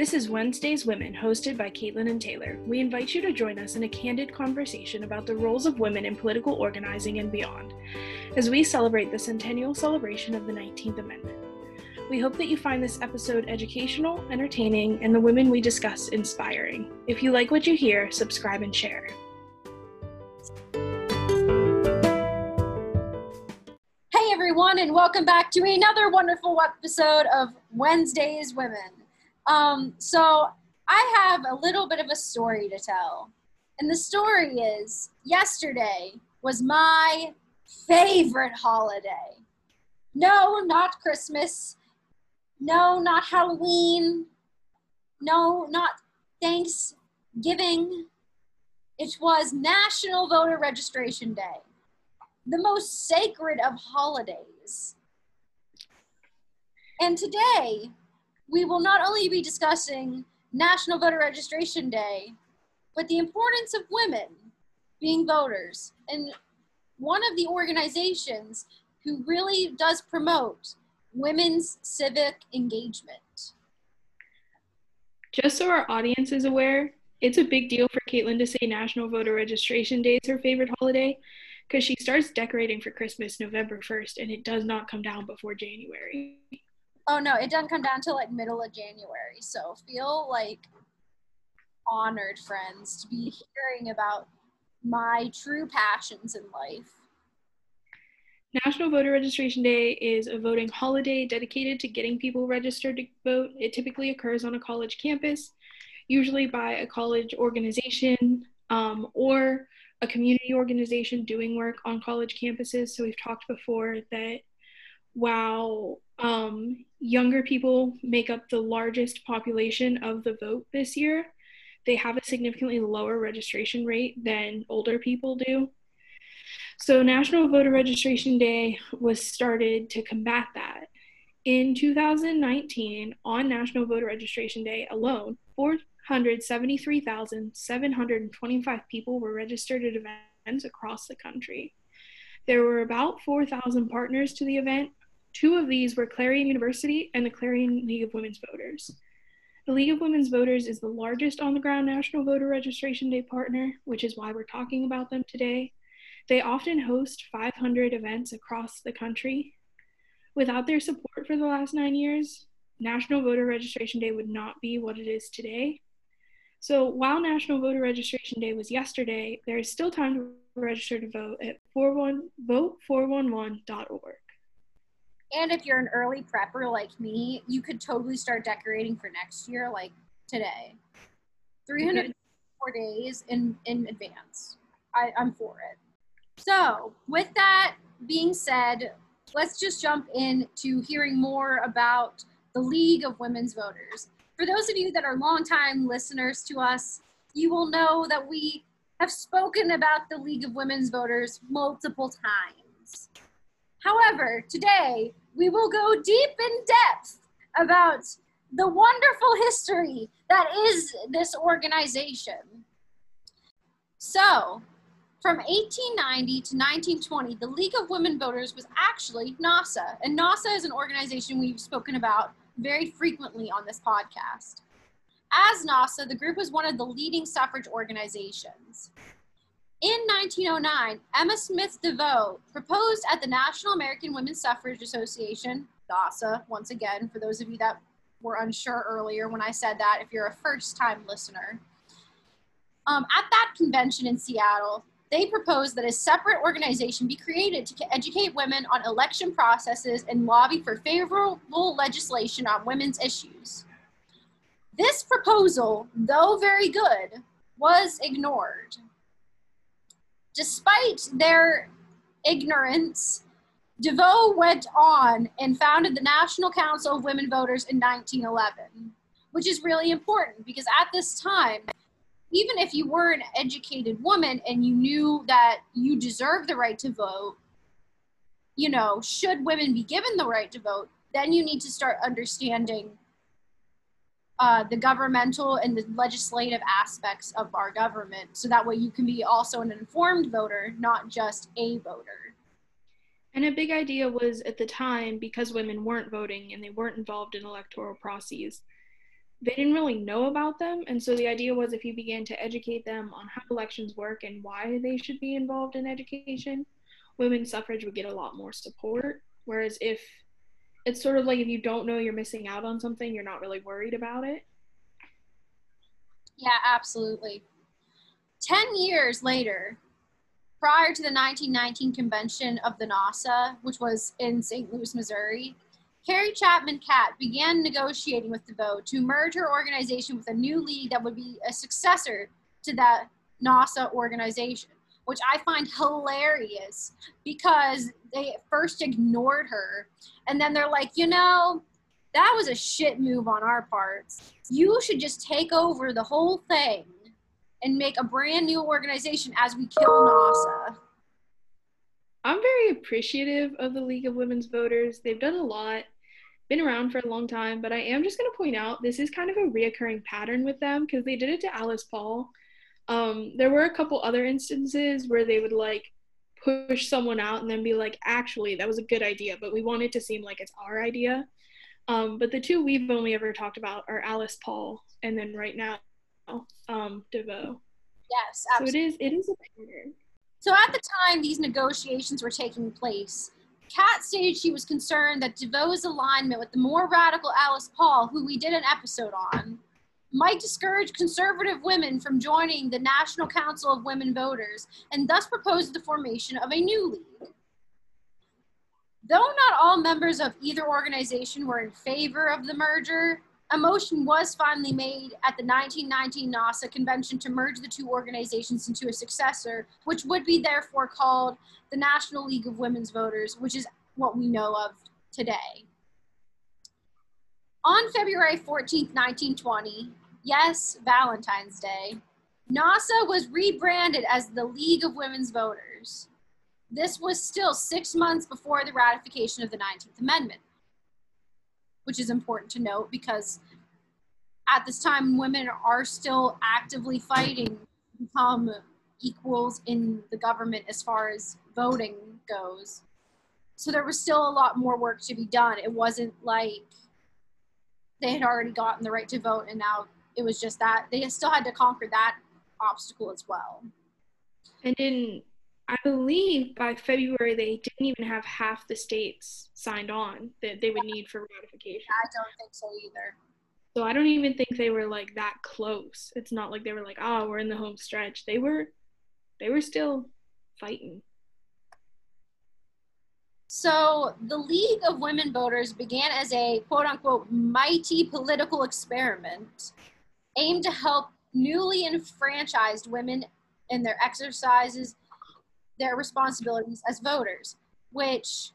This is Wednesday's Women, hosted by Caitlin and Taylor. We invite you to join us in a candid conversation about the roles of women in political organizing and beyond, as we celebrate the centennial celebration of the 19th Amendment. We hope that you find this episode educational, entertaining, and the women we discuss inspiring. If you like what you hear, subscribe and share. Hey everyone, and welcome back to another wonderful episode of Wednesday's Women. Um, so I have a little bit of a story to tell. And the story is yesterday was my favorite holiday. No, not Christmas. No, not Halloween. No, not Thanksgiving. It was National Voter Registration Day, the most sacred of holidays. And today, we will not only be discussing National Voter Registration Day, but the importance of women being voters. And one of the organizations who really does promote women's civic engagement. Just so our audience is aware, it's a big deal for Caitlin to say National Voter Registration Day is her favorite holiday because she starts decorating for Christmas November 1st and it does not come down before January. Oh no, it doesn't come down to like middle of January. So feel like honored, friends, to be hearing about my true passions in life. National Voter Registration Day is a voting holiday dedicated to getting people registered to vote. It typically occurs on a college campus, usually by a college organization um, or a community organization doing work on college campuses. So we've talked before that while um, younger people make up the largest population of the vote this year, they have a significantly lower registration rate than older people do. So, National Voter Registration Day was started to combat that. In 2019, on National Voter Registration Day alone, 473,725 people were registered at events across the country. There were about 4,000 partners to the event. Two of these were Clarion University and the Clarion League of Women's Voters. The League of Women's Voters is the largest on the ground National Voter Registration Day partner, which is why we're talking about them today. They often host 500 events across the country. Without their support for the last nine years, National Voter Registration Day would not be what it is today. So while National Voter Registration Day was yesterday, there is still time to register to vote at 41, vote411.org. And if you're an early prepper like me, you could totally start decorating for next year, like today. 304 days in, in advance. I, I'm for it. So, with that being said, let's just jump into hearing more about the League of Women's Voters. For those of you that are longtime listeners to us, you will know that we have spoken about the League of Women's Voters multiple times. However, today we will go deep in depth about the wonderful history that is this organization. So, from 1890 to 1920, the League of Women Voters was actually NAWSA, and NAWSA is an organization we've spoken about very frequently on this podcast. As NAWSA, the group was one of the leading suffrage organizations. In 1909, Emma Smith DeVoe proposed at the National American Women's Suffrage Association, NAWSA, once again, for those of you that were unsure earlier when I said that, if you're a first time listener. Um, at that convention in Seattle, they proposed that a separate organization be created to educate women on election processes and lobby for favorable legislation on women's issues. This proposal, though very good, was ignored. Despite their ignorance, DeVoe went on and founded the National Council of Women Voters in 1911, which is really important because at this time, even if you were an educated woman and you knew that you deserve the right to vote, you know, should women be given the right to vote, then you need to start understanding uh, the governmental and the legislative aspects of our government so that way you can be also an informed voter, not just a voter. And a big idea was at the time because women weren't voting and they weren't involved in electoral processes, they didn't really know about them. And so the idea was if you began to educate them on how elections work and why they should be involved in education, women's suffrage would get a lot more support. Whereas if it's sort of like if you don't know you're missing out on something, you're not really worried about it. Yeah, absolutely. 10 years later, prior to the 1919 convention of the NAWSA, which was in St. Louis, Missouri, Carrie Chapman Catt began negotiating with DeVoe to merge her organization with a new league that would be a successor to that NAWSA organization, which I find hilarious because they first ignored her and then they're like, you know, that was a shit move on our parts. You should just take over the whole thing and make a brand new organization as we kill NAWSA. I'm very appreciative of the League of Women's Voters. They've done a lot, been around for a long time, but I am just going to point out this is kind of a reoccurring pattern with them because they did it to Alice Paul. Um, there were a couple other instances where they would like push someone out and then be like, actually, that was a good idea, but we want it to seem like it's our idea. Um, but the two we've only ever talked about are Alice Paul and then right now, um, DeVoe. Yes, absolutely. So it is it is a pattern. So at the time these negotiations were taking place, Catt stated she was concerned that DeVoe's alignment with the more radical Alice Paul, who we did an episode on, might discourage conservative women from joining the National Council of Women Voters and thus proposed the formation of a new league. Though not all members of either organization were in favor of the merger, a motion was finally made at the 1919 NAWSA convention to merge the two organizations into a successor, which would be therefore called the National League of Women's Voters, which is what we know of today. On February 14, 1920, yes, Valentine's Day, NAWSA was rebranded as the League of Women's Voters. This was still six months before the ratification of the 19th Amendment which is important to note because at this time women are still actively fighting to become equals in the government as far as voting goes. So there was still a lot more work to be done. It wasn't like they had already gotten the right to vote and now it was just that they still had to conquer that obstacle as well. And in I believe by February they didn't even have half the states signed on that they would need for ratification. I don't think so either. So I don't even think they were like that close. It's not like they were like, "Oh, we're in the home stretch." They were they were still fighting. So the League of Women Voters began as a quote unquote mighty political experiment aimed to help newly enfranchised women in their exercises their responsibilities as voters, which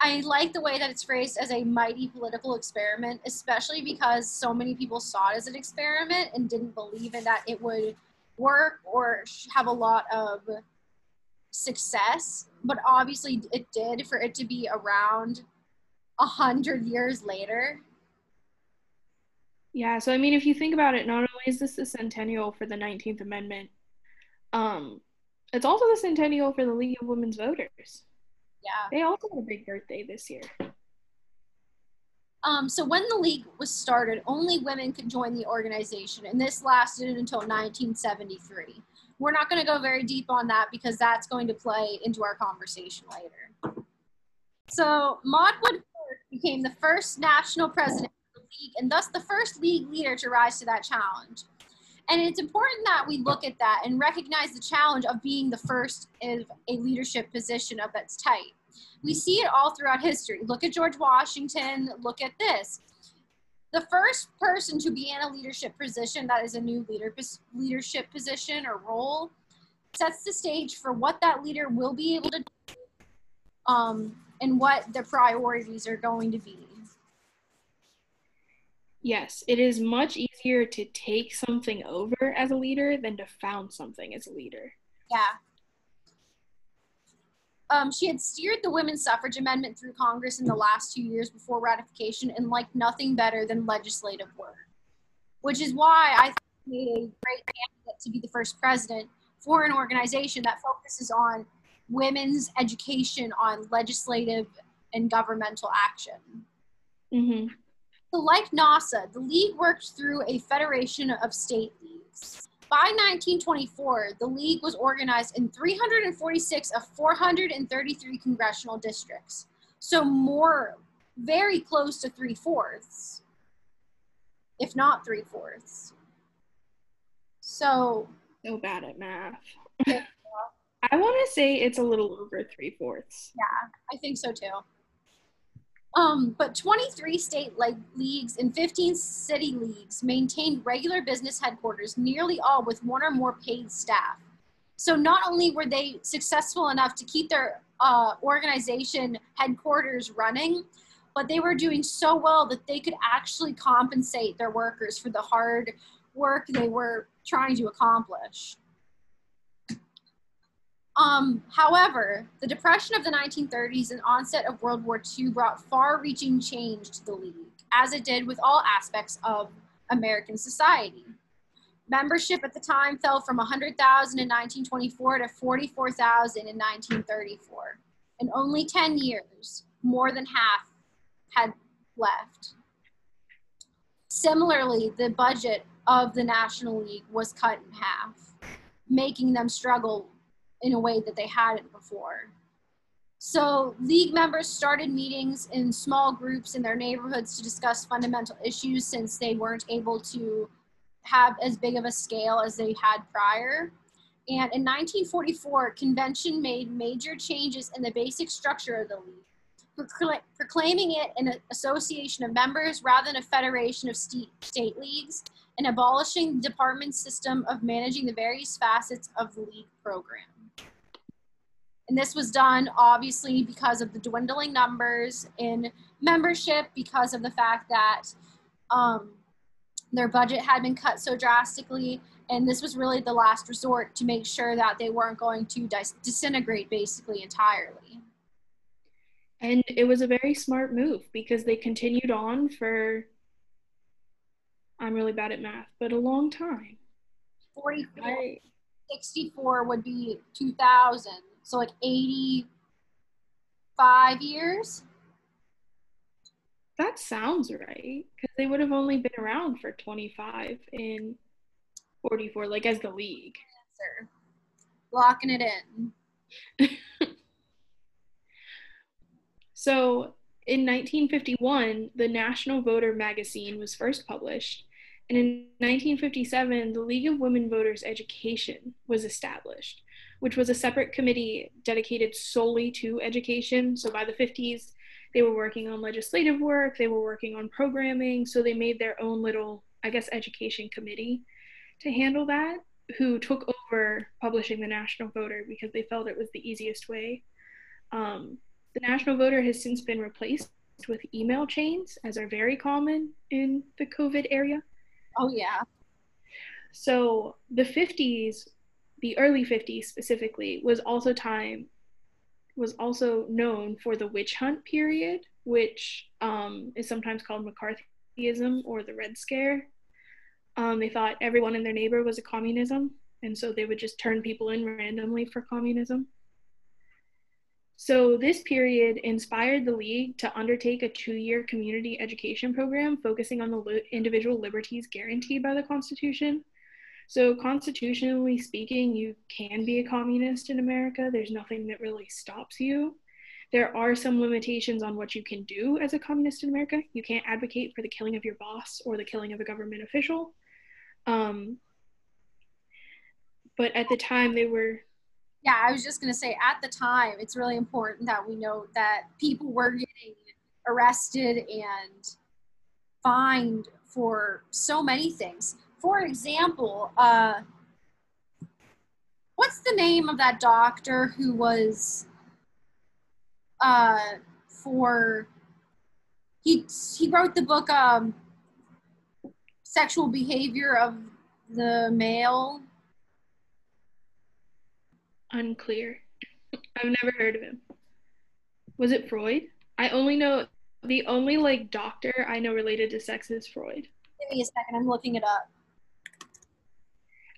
I like the way that it's phrased as a mighty political experiment, especially because so many people saw it as an experiment and didn't believe in that it would work or have a lot of success. But obviously, it did for it to be around a hundred years later. Yeah, so I mean, if you think about it, not only is this the centennial for the 19th Amendment, um, it's also the centennial for the League of Women's Voters. Yeah. They also had a big birthday this year. Um, so when the league was started, only women could join the organization, and this lasted until 1973. We're not going to go very deep on that because that's going to play into our conversation later. So Maud Wood became the first national president league, and thus the first league leader to rise to that challenge. And it's important that we look at that and recognize the challenge of being the first of a leadership position of its type. We see it all throughout history. Look at George Washington, look at this. The first person to be in a leadership position that is a new leader, leadership position or role sets the stage for what that leader will be able to do um, and what the priorities are going to be. Yes, it is much easier to take something over as a leader than to found something as a leader. Yeah. Um, she had steered the women's suffrage amendment through Congress in the last two years before ratification and liked nothing better than legislative work, which is why I think made a great candidate to be the first president for an organization that focuses on women's education on legislative and governmental action. Mm-hmm. So, like NAWSA, the league worked through a federation of state leagues. By 1924, the league was organized in 346 of 433 congressional districts. So, more, very close to three fourths, if not three fourths. So, So bad at math. I want to say it's a little over three fourths. Yeah, I think so too. Um, but 23 state like leagues and 15 city leagues maintained regular business headquarters, nearly all with one or more paid staff. So not only were they successful enough to keep their uh, organization headquarters running, but they were doing so well that they could actually compensate their workers for the hard work they were trying to accomplish. Um, however, the depression of the 1930s and onset of World War II brought far reaching change to the League, as it did with all aspects of American society. Membership at the time fell from 100,000 in 1924 to 44,000 in 1934. In only 10 years, more than half had left. Similarly, the budget of the National League was cut in half, making them struggle in a way that they hadn't before. So, league members started meetings in small groups in their neighborhoods to discuss fundamental issues since they weren't able to have as big of a scale as they had prior. And in 1944, convention made major changes in the basic structure of the league, proclaiming it an association of members rather than a federation of state leagues, and abolishing the department system of managing the various facets of the league program. And this was done obviously because of the dwindling numbers in membership, because of the fact that um, their budget had been cut so drastically. And this was really the last resort to make sure that they weren't going to dis- disintegrate basically entirely. And it was a very smart move because they continued on for, I'm really bad at math, but a long time. 44, I, 64 would be 2000. So like 85 years. That sounds right because they would have only been around for 25 in 44, like as the league. Answer. Locking it in. so in 1951, the National Voter magazine was first published, and in 1957, the League of Women Voters Education was established which was a separate committee dedicated solely to education. So by the 50s, they were working on legislative work, they were working on programming. So they made their own little, I guess, education committee to handle that, who took over publishing the National Voter because they felt it was the easiest way. Um, the National Voter has since been replaced with email chains, as are very common in the COVID area. Oh, yeah. So the 50s the early 50s specifically was also time was also known for the witch hunt period which um, is sometimes called mccarthyism or the red scare. Um, they thought everyone in their neighbor was a communism and so they would just turn people in randomly for communism. So this period inspired the league to undertake a two-year community education program focusing on the individual liberties guaranteed by the constitution so, constitutionally speaking, you can be a communist in America. There's nothing that really stops you. There are some limitations on what you can do as a communist in America. You can't advocate for the killing of your boss or the killing of a government official. Um, but at the time, they were. Yeah, I was just going to say at the time, it's really important that we note that people were getting arrested and fined for so many things for example, uh, what's the name of that doctor who was uh, for he he wrote the book um, sexual behavior of the male? Unclear. I've never heard of him. Was it freud? I only know the only like doctor i know related to sex is freud. Give me a second i'm looking it up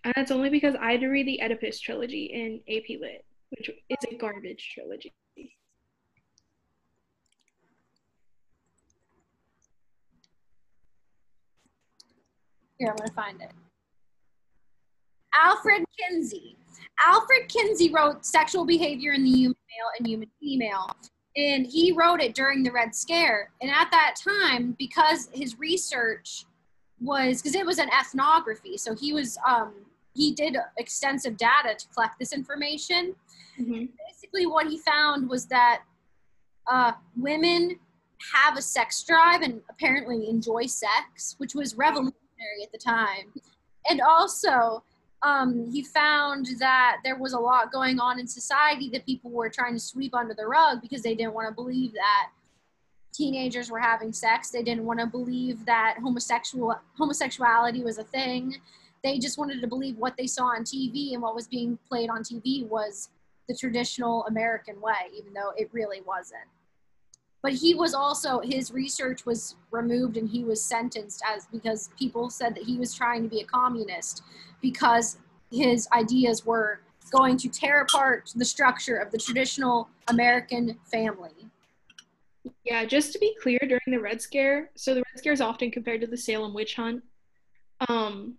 and that's only because I had to read the Oedipus trilogy in AP Lit, which is a garbage trilogy. Here, I'm going to find it. Alfred Kinsey. Alfred Kinsey wrote Sexual Behavior in the Human Male and Human Female. And he wrote it during the Red Scare. And at that time, because his research was, because it was an ethnography, so he was, um, he did extensive data to collect this information. Mm-hmm. Basically, what he found was that uh, women have a sex drive and apparently enjoy sex, which was revolutionary at the time. And also, um, he found that there was a lot going on in society that people were trying to sweep under the rug because they didn't want to believe that teenagers were having sex. They didn't want to believe that homosexual homosexuality was a thing. They just wanted to believe what they saw on TV and what was being played on TV was the traditional American way, even though it really wasn't. But he was also his research was removed and he was sentenced as because people said that he was trying to be a communist because his ideas were going to tear apart the structure of the traditional American family. Yeah, just to be clear, during the Red Scare, so the Red Scare is often compared to the Salem witch hunt, um,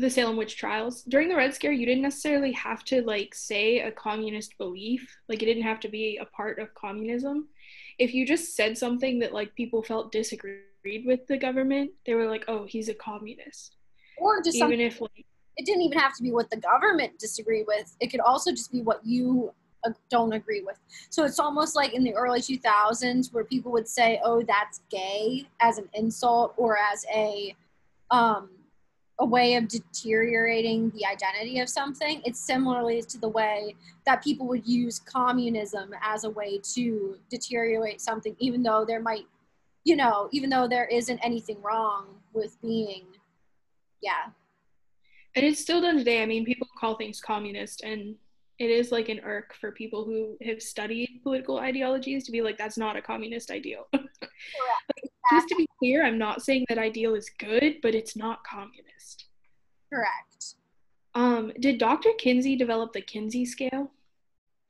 the Salem witch trials. During the Red Scare, you didn't necessarily have to like say a communist belief, like it didn't have to be a part of communism. If you just said something that like people felt disagreed with the government, they were like, "Oh, he's a communist." or just even if like, it didn't even have to be what the government disagreed with it could also just be what you uh, don't agree with so it's almost like in the early 2000s where people would say oh that's gay as an insult or as a um a way of deteriorating the identity of something it's similarly to the way that people would use communism as a way to deteriorate something even though there might you know even though there isn't anything wrong with being yeah. And it's still done today. I mean, people call things communist, and it is like an irk for people who have studied political ideologies to be like, that's not a communist ideal. like, just to be clear, I'm not saying that ideal is good, but it's not communist. Correct. Um, did Dr. Kinsey develop the Kinsey scale?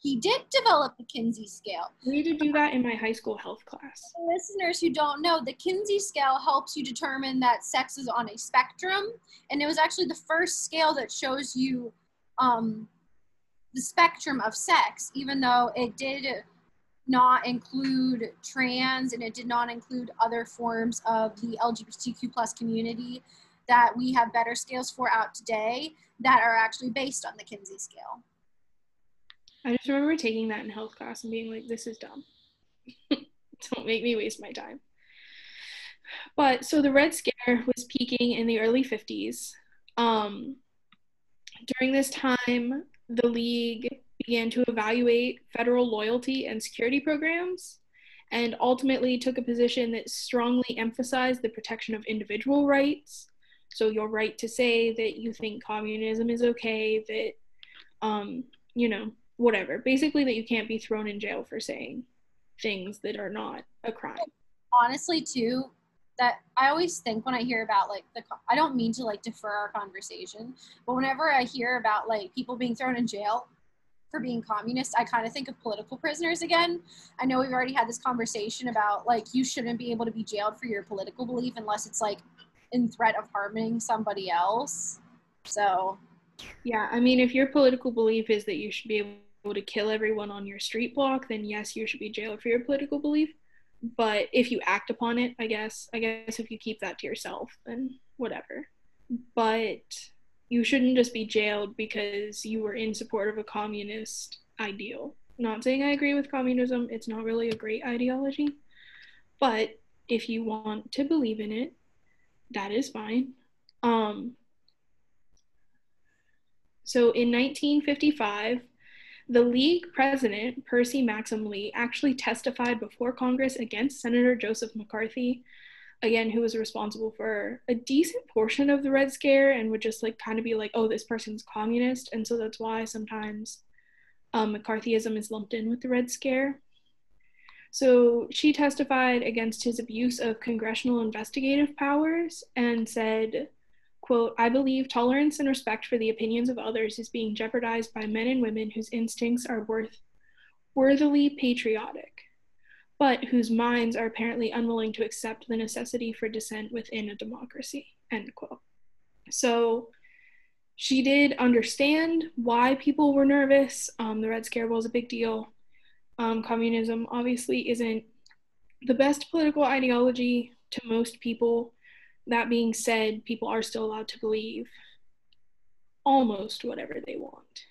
he did develop the Kinsey scale. We to do that in my high school health class. For listeners who don't know, the Kinsey scale helps you determine that sex is on a spectrum, and it was actually the first scale that shows you um, the spectrum of sex, even though it did not include trans and it did not include other forms of the LGBTQ plus community that we have better scales for out today that are actually based on the Kinsey scale. I just remember taking that in health class and being like, this is dumb. Don't make me waste my time. But so the Red Scare was peaking in the early 50s. Um, during this time, the League began to evaluate federal loyalty and security programs and ultimately took a position that strongly emphasized the protection of individual rights. So, your right to say that you think communism is okay, that, um, you know, whatever. Basically, that you can't be thrown in jail for saying things that are not a crime. Honestly, too, that I always think when I hear about like the, I don't mean to like defer our conversation, but whenever I hear about like people being thrown in jail for being communist, I kind of think of political prisoners again. I know we've already had this conversation about like you shouldn't be able to be jailed for your political belief unless it's like in threat of harming somebody else. So, yeah, I mean, if your political belief is that you should be able to kill everyone on your street block, then yes, you should be jailed for your political belief. But if you act upon it, I guess, I guess if you keep that to yourself, then whatever. But you shouldn't just be jailed because you were in support of a communist ideal. Not saying I agree with communism, it's not really a great ideology. But if you want to believe in it, that is fine. Um, so in 1955, the League president, Percy Maxim Lee, actually testified before Congress against Senator Joseph McCarthy, again, who was responsible for a decent portion of the Red Scare and would just like kind of be like, oh, this person's communist. And so that's why sometimes um, McCarthyism is lumped in with the Red Scare. So she testified against his abuse of congressional investigative powers and said, Quote, I believe tolerance and respect for the opinions of others is being jeopardized by men and women whose instincts are worth, worthily patriotic. But whose minds are apparently unwilling to accept the necessity for dissent within a democracy. End quote. So she did understand why people were nervous. Um, the Red Scare was a big deal. Um, communism obviously isn't the best political ideology to most people. That being said, people are still allowed to believe almost whatever they want.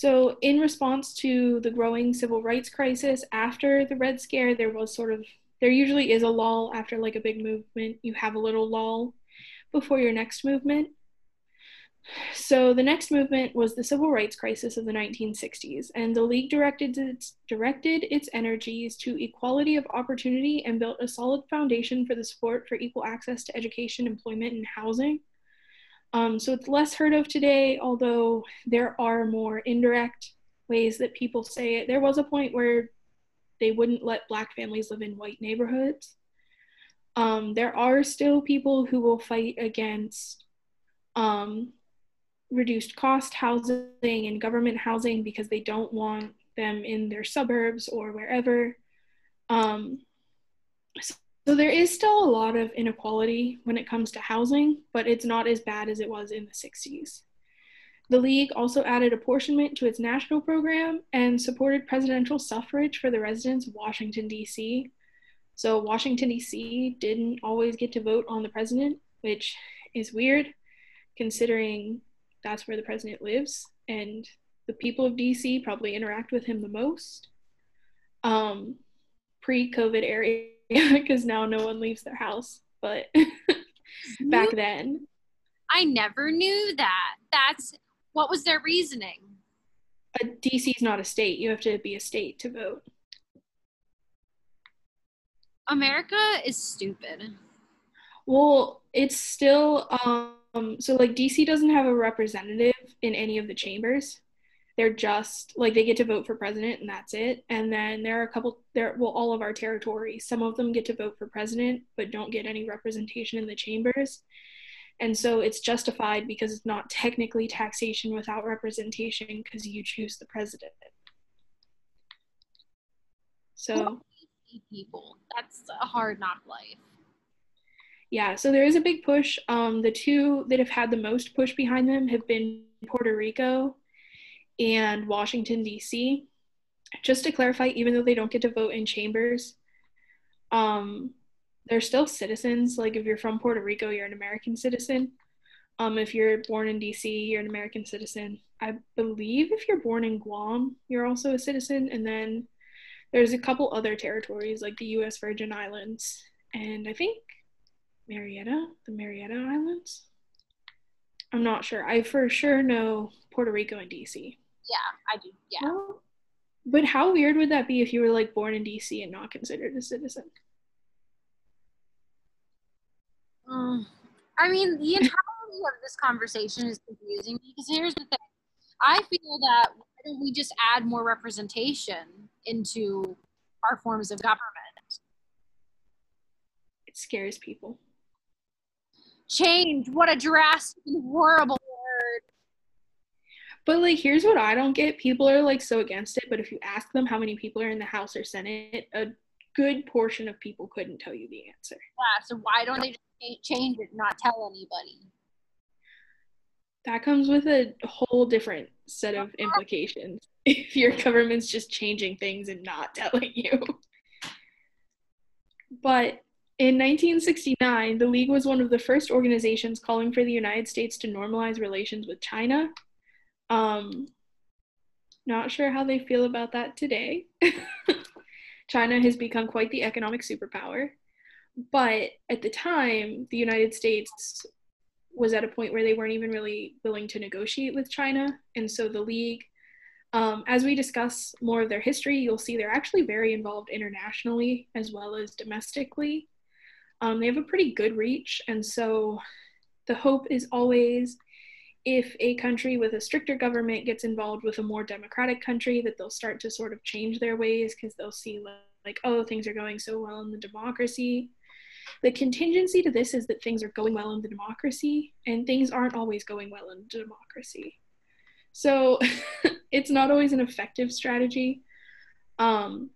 So, in response to the growing civil rights crisis after the Red Scare, there was sort of, there usually is a lull after like a big movement. You have a little lull before your next movement. So, the next movement was the civil rights crisis of the 1960s, and the League directed its, directed its energies to equality of opportunity and built a solid foundation for the support for equal access to education, employment, and housing. Um, so it's less heard of today, although there are more indirect ways that people say it. There was a point where they wouldn't let Black families live in white neighborhoods. Um, there are still people who will fight against um, reduced cost housing and government housing because they don't want them in their suburbs or wherever. Um, so there is still a lot of inequality when it comes to housing, but it's not as bad as it was in the 60s. The League also added apportionment to its national program and supported presidential suffrage for the residents of Washington, D.C. So Washington, D.C. didn't always get to vote on the president, which is weird considering that's where the president lives and the people of D.C. probably interact with him the most. Um, Pre COVID era because now no one leaves their house. But back then, I never knew that. That's what was their reasoning? DC is not a state. You have to be a state to vote. America is stupid. Well, it's still um so like DC doesn't have a representative in any of the chambers they're just like they get to vote for president and that's it. And then there are a couple there well all of our territories some of them get to vote for president but don't get any representation in the chambers. And so it's justified because it's not technically taxation without representation because you choose the president. So people? That's a hard knock life. Yeah so there is a big push. Um, the two that have had the most push behind them have been puerto rico and Washington, D.C. Just to clarify, even though they don't get to vote in chambers, um, they're still citizens. Like if you're from Puerto Rico, you're an American citizen. Um, if you're born in DC, you're an American citizen. I believe if you're born in Guam, you're also a citizen. And then there's a couple other territories like the U.S. Virgin Islands and I think Marietta, the Marietta Islands. I'm not sure. I for sure know Puerto Rico and DC. Yeah, I do. Yeah. Well, but how weird would that be if you were like born in DC and not considered a citizen? Um, I mean, the entirety of this conversation is confusing because here's the thing. I feel that why don't we just add more representation into our forms of government? It scares people. Change. What a drastic and horrible but like, here's what I don't get: people are like so against it, but if you ask them how many people are in the House or Senate, a good portion of people couldn't tell you the answer. Yeah. So why don't they just change it, not tell anybody? That comes with a whole different set of implications if your government's just changing things and not telling you. But in 1969, the League was one of the first organizations calling for the United States to normalize relations with China um, not sure how they feel about that today. China has become quite the economic superpower. But at the time, the United States was at a point where they weren't even really willing to negotiate with China. And so the League, um, as we discuss more of their history, you'll see they're actually very involved internationally as well as domestically. Um, they have a pretty good reach. And so the hope is always if a country with a stricter government gets involved with a more democratic country that they'll start to sort of change their ways because they'll see like oh things are going so well in the democracy the contingency to this is that things are going well in the democracy and things aren't always going well in the democracy so it's not always an effective strategy um,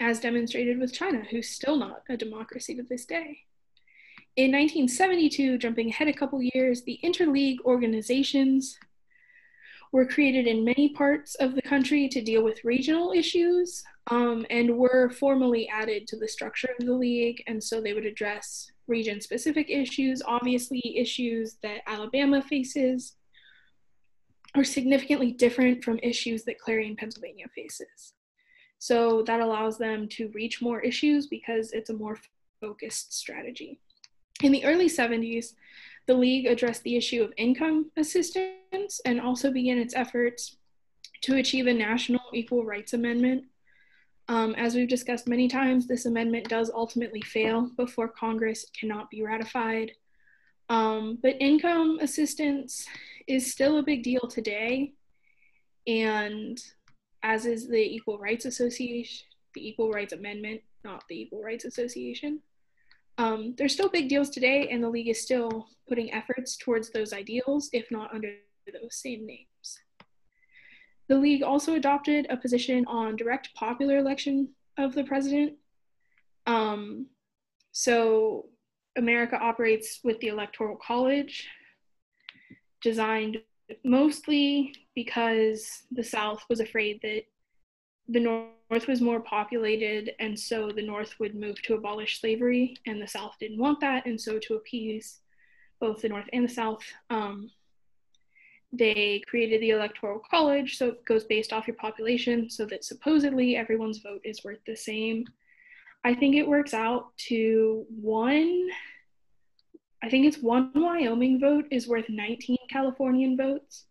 as demonstrated with China, who's still not a democracy to this day. In 1972, jumping ahead a couple years, the interleague organizations were created in many parts of the country to deal with regional issues um, and were formally added to the structure of the league. And so they would address region specific issues, obviously, issues that Alabama faces are significantly different from issues that Clarion, Pennsylvania faces. So that allows them to reach more issues because it's a more focused strategy. In the early 70s, the League addressed the issue of income assistance and also began its efforts to achieve a national equal rights amendment. Um, as we've discussed many times, this amendment does ultimately fail before Congress cannot be ratified. Um, but income assistance is still a big deal today, and as is the Equal Rights Association, the Equal Rights Amendment, not the Equal Rights Association. Um, they're still big deals today, and the league is still putting efforts towards those ideals, if not under those same names. The league also adopted a position on direct popular election of the president. Um, so America operates with the Electoral College, designed mostly because the South was afraid that the North was more populated, and so the North would move to abolish slavery, and the South didn't want that, and so to appease both the North and the South, um, they created the Electoral College, so it goes based off your population, so that supposedly everyone's vote is worth the same. I think it works out to one, I think it's one Wyoming vote is worth 19 Californian votes.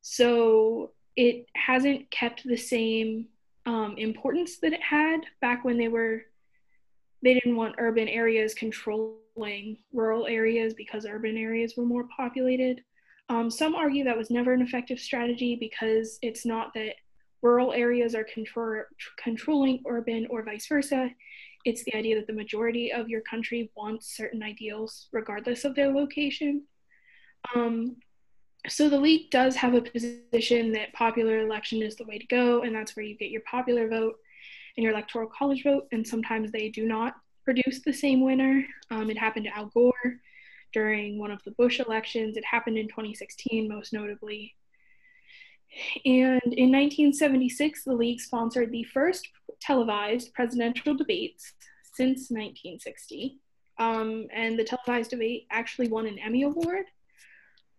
So it hasn't kept the same um, importance that it had back when they were they didn't want urban areas controlling rural areas because urban areas were more populated. Um, some argue that was never an effective strategy because it's not that rural areas are control- controlling urban or vice versa. It's the idea that the majority of your country wants certain ideals regardless of their location. Um, so the league does have a position that popular election is the way to go, and that's where you get your popular vote and your electoral college vote. And sometimes they do not produce the same winner. Um, it happened to Al Gore during one of the Bush elections. It happened in 2016, most notably. And in 1976, the league sponsored the first televised presidential debates since 1960. Um, and the televised debate actually won an Emmy Award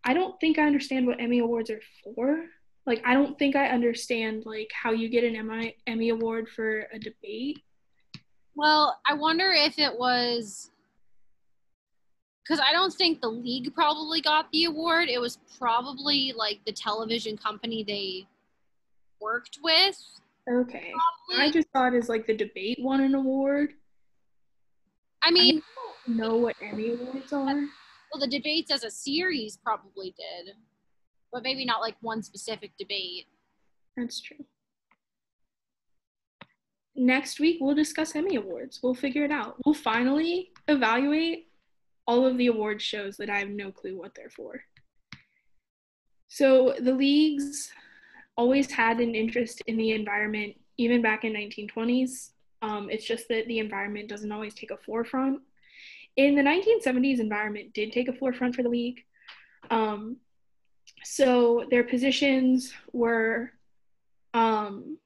I don't think I understand what Emmy awards are for. Like I don't think I understand like how you get an Emmy Emmy award for a debate. Well, I wonder if it was because I don't think the league probably got the award. It was probably like the television company they worked with. Okay. Probably. I just thought as like the debate won an award. I mean, I don't know what Emmy awards are. Well, the debates as a series probably did, but maybe not like one specific debate. That's true. Next week, we'll discuss Emmy Awards. We'll figure it out. We'll finally evaluate all of the award shows that I have no clue what they're for. So, the leagues always had an interest in the environment, even back in 1920s. Um, it's just that the environment doesn't always take a forefront in the 1970s, environment did take a forefront for the league. Um, so their positions were um,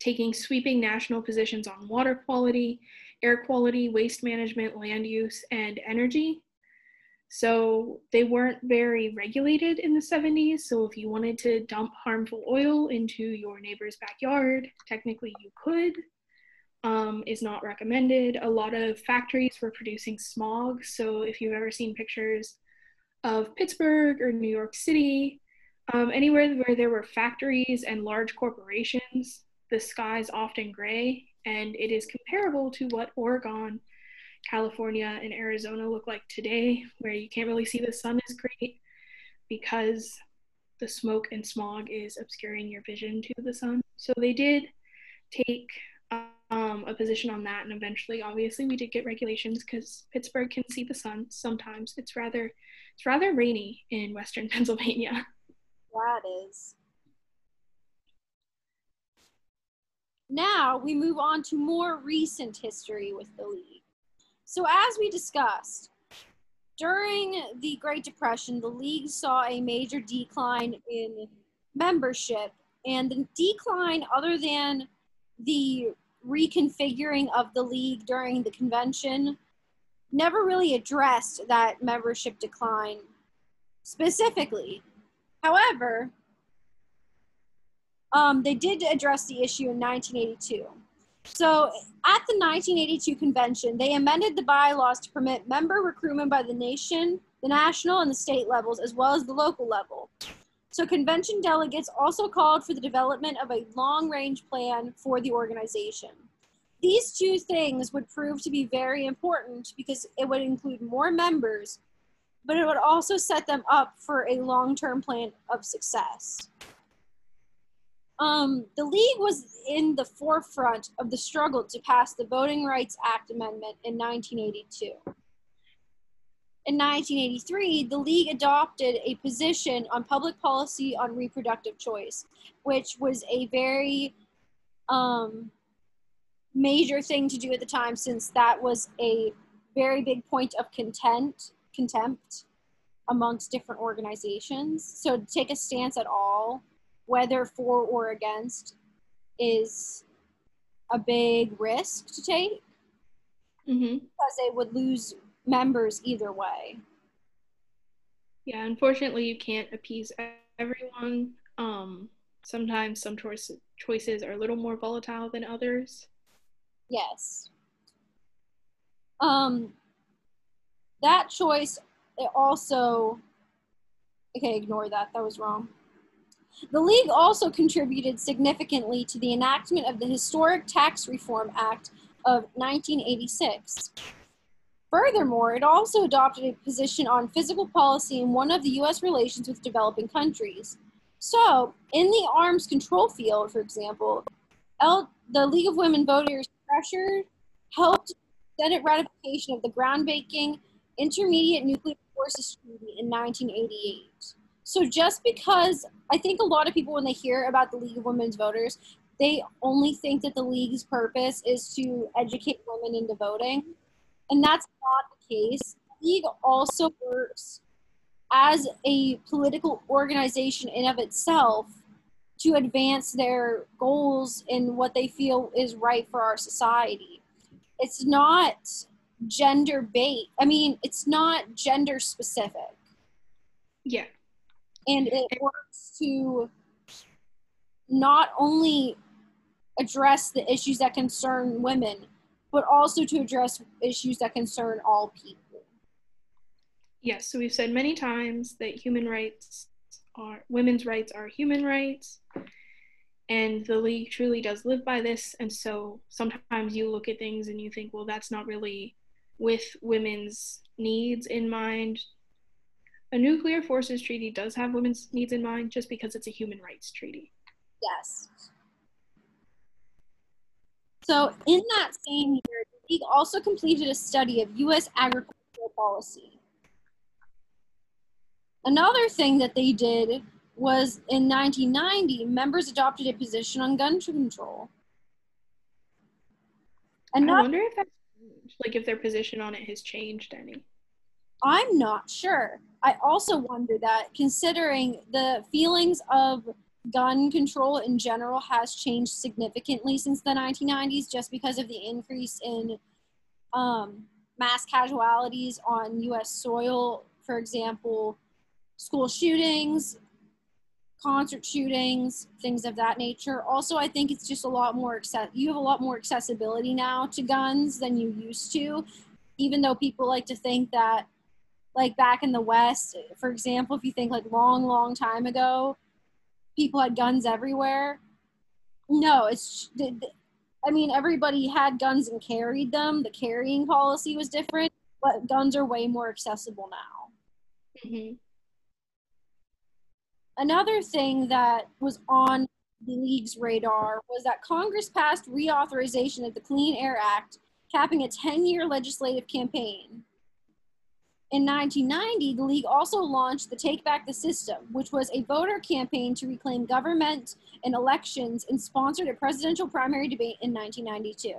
taking sweeping national positions on water quality, air quality, waste management, land use, and energy. So they weren't very regulated in the 70s. So if you wanted to dump harmful oil into your neighbor's backyard, technically you could um, is not recommended. A lot of factories were producing smog. So if you've ever seen pictures of Pittsburgh or New York City, um, anywhere where there were factories and large corporations, the sky is often gray, and it is comparable to what Oregon, California, and Arizona look like today, where you can't really see the sun is great because the smoke and smog is obscuring your vision to the sun. So they did take um, a position on that. And eventually, obviously, we did get regulations because Pittsburgh can see the sun sometimes. It's rather it's rather rainy in Western Pennsylvania. Yeah, it is. now we move on to more recent history with the league. So, as we discussed, during the Great Depression, the league saw a major decline in membership, and the decline, other than the reconfiguring of the league during the convention, never really addressed that membership decline specifically. However, um, they did address the issue in 1982. So, at the 1982 convention, they amended the bylaws to permit member recruitment by the nation, the national, and the state levels, as well as the local level. So, convention delegates also called for the development of a long range plan for the organization. These two things would prove to be very important because it would include more members, but it would also set them up for a long term plan of success. Um, the league was in the forefront of the struggle to pass the Voting Rights Act amendment in 1982. In 1983, the league adopted a position on public policy on reproductive choice, which was a very um, major thing to do at the time since that was a very big point of content, contempt amongst different organizations. So to take a stance at all whether for or against is a big risk to take mm-hmm. because they would lose members either way. Yeah, unfortunately, you can't appease everyone. Um, sometimes some choices choices are a little more volatile than others. Yes. Um, that choice it also okay, ignore that. That was wrong. The League also contributed significantly to the enactment of the Historic Tax Reform Act of 1986. Furthermore, it also adopted a position on physical policy in one of the U.S. relations with developing countries. So, in the arms control field, for example, L- the League of Women Voters pressured helped Senate ratification of the groundbreaking Intermediate Nuclear Forces Treaty in 1988. So just because I think a lot of people, when they hear about the League of Women's Voters, they only think that the league's purpose is to educate women into voting, and that's not the case. The league also works as a political organization in of itself to advance their goals in what they feel is right for our society. It's not gender bait. I mean, it's not gender specific. Yeah and it works to not only address the issues that concern women, but also to address issues that concern all people. Yes, so we've said many times that human rights are women's rights are human rights, and the league truly does live by this. And so sometimes you look at things and you think, well, that's not really with women's needs in mind a nuclear forces treaty does have women's needs in mind just because it's a human rights treaty. Yes. So, in that same year, the League also completed a study of U.S. agricultural policy. Another thing that they did was in 1990, members adopted a position on gun control. And I wonder if that's like if their position on it has changed any. I'm not sure. I also wonder that considering the feelings of gun control in general has changed significantly since the 1990s just because of the increase in um, mass casualties on US soil, for example, school shootings, concert shootings, things of that nature. Also, I think it's just a lot more access- you have a lot more accessibility now to guns than you used to, even though people like to think that like back in the West, for example, if you think like long, long time ago, people had guns everywhere. No, it's, I mean, everybody had guns and carried them. The carrying policy was different, but guns are way more accessible now. Mm-hmm. Another thing that was on the league's radar was that Congress passed reauthorization of the Clean Air Act, capping a 10 year legislative campaign. In 1990, the league also launched the Take Back the System, which was a voter campaign to reclaim government and elections and sponsored a presidential primary debate in 1992.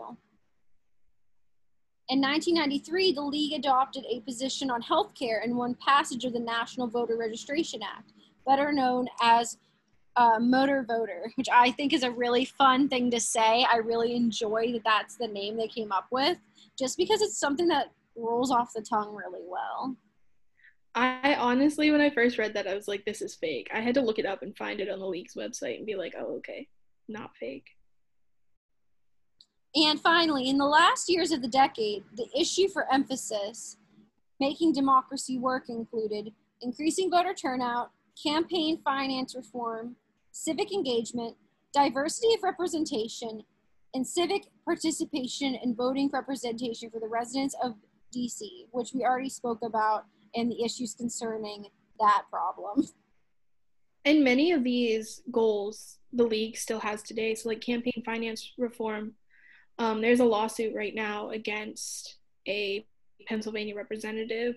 In 1993, the league adopted a position on healthcare and won passage of the National Voter Registration Act, better known as uh, motor voter, which I think is a really fun thing to say. I really enjoy that that's the name they came up with, just because it's something that rolls off the tongue really well. I honestly, when I first read that, I was like, this is fake. I had to look it up and find it on the league's website and be like, oh, okay, not fake. And finally, in the last years of the decade, the issue for emphasis, making democracy work, included increasing voter turnout, campaign finance reform, civic engagement, diversity of representation, and civic participation and voting representation for the residents of DC, which we already spoke about, and the issues concerning that problem. And many of these goals the league still has today. So, like campaign finance reform, um, there's a lawsuit right now against a Pennsylvania representative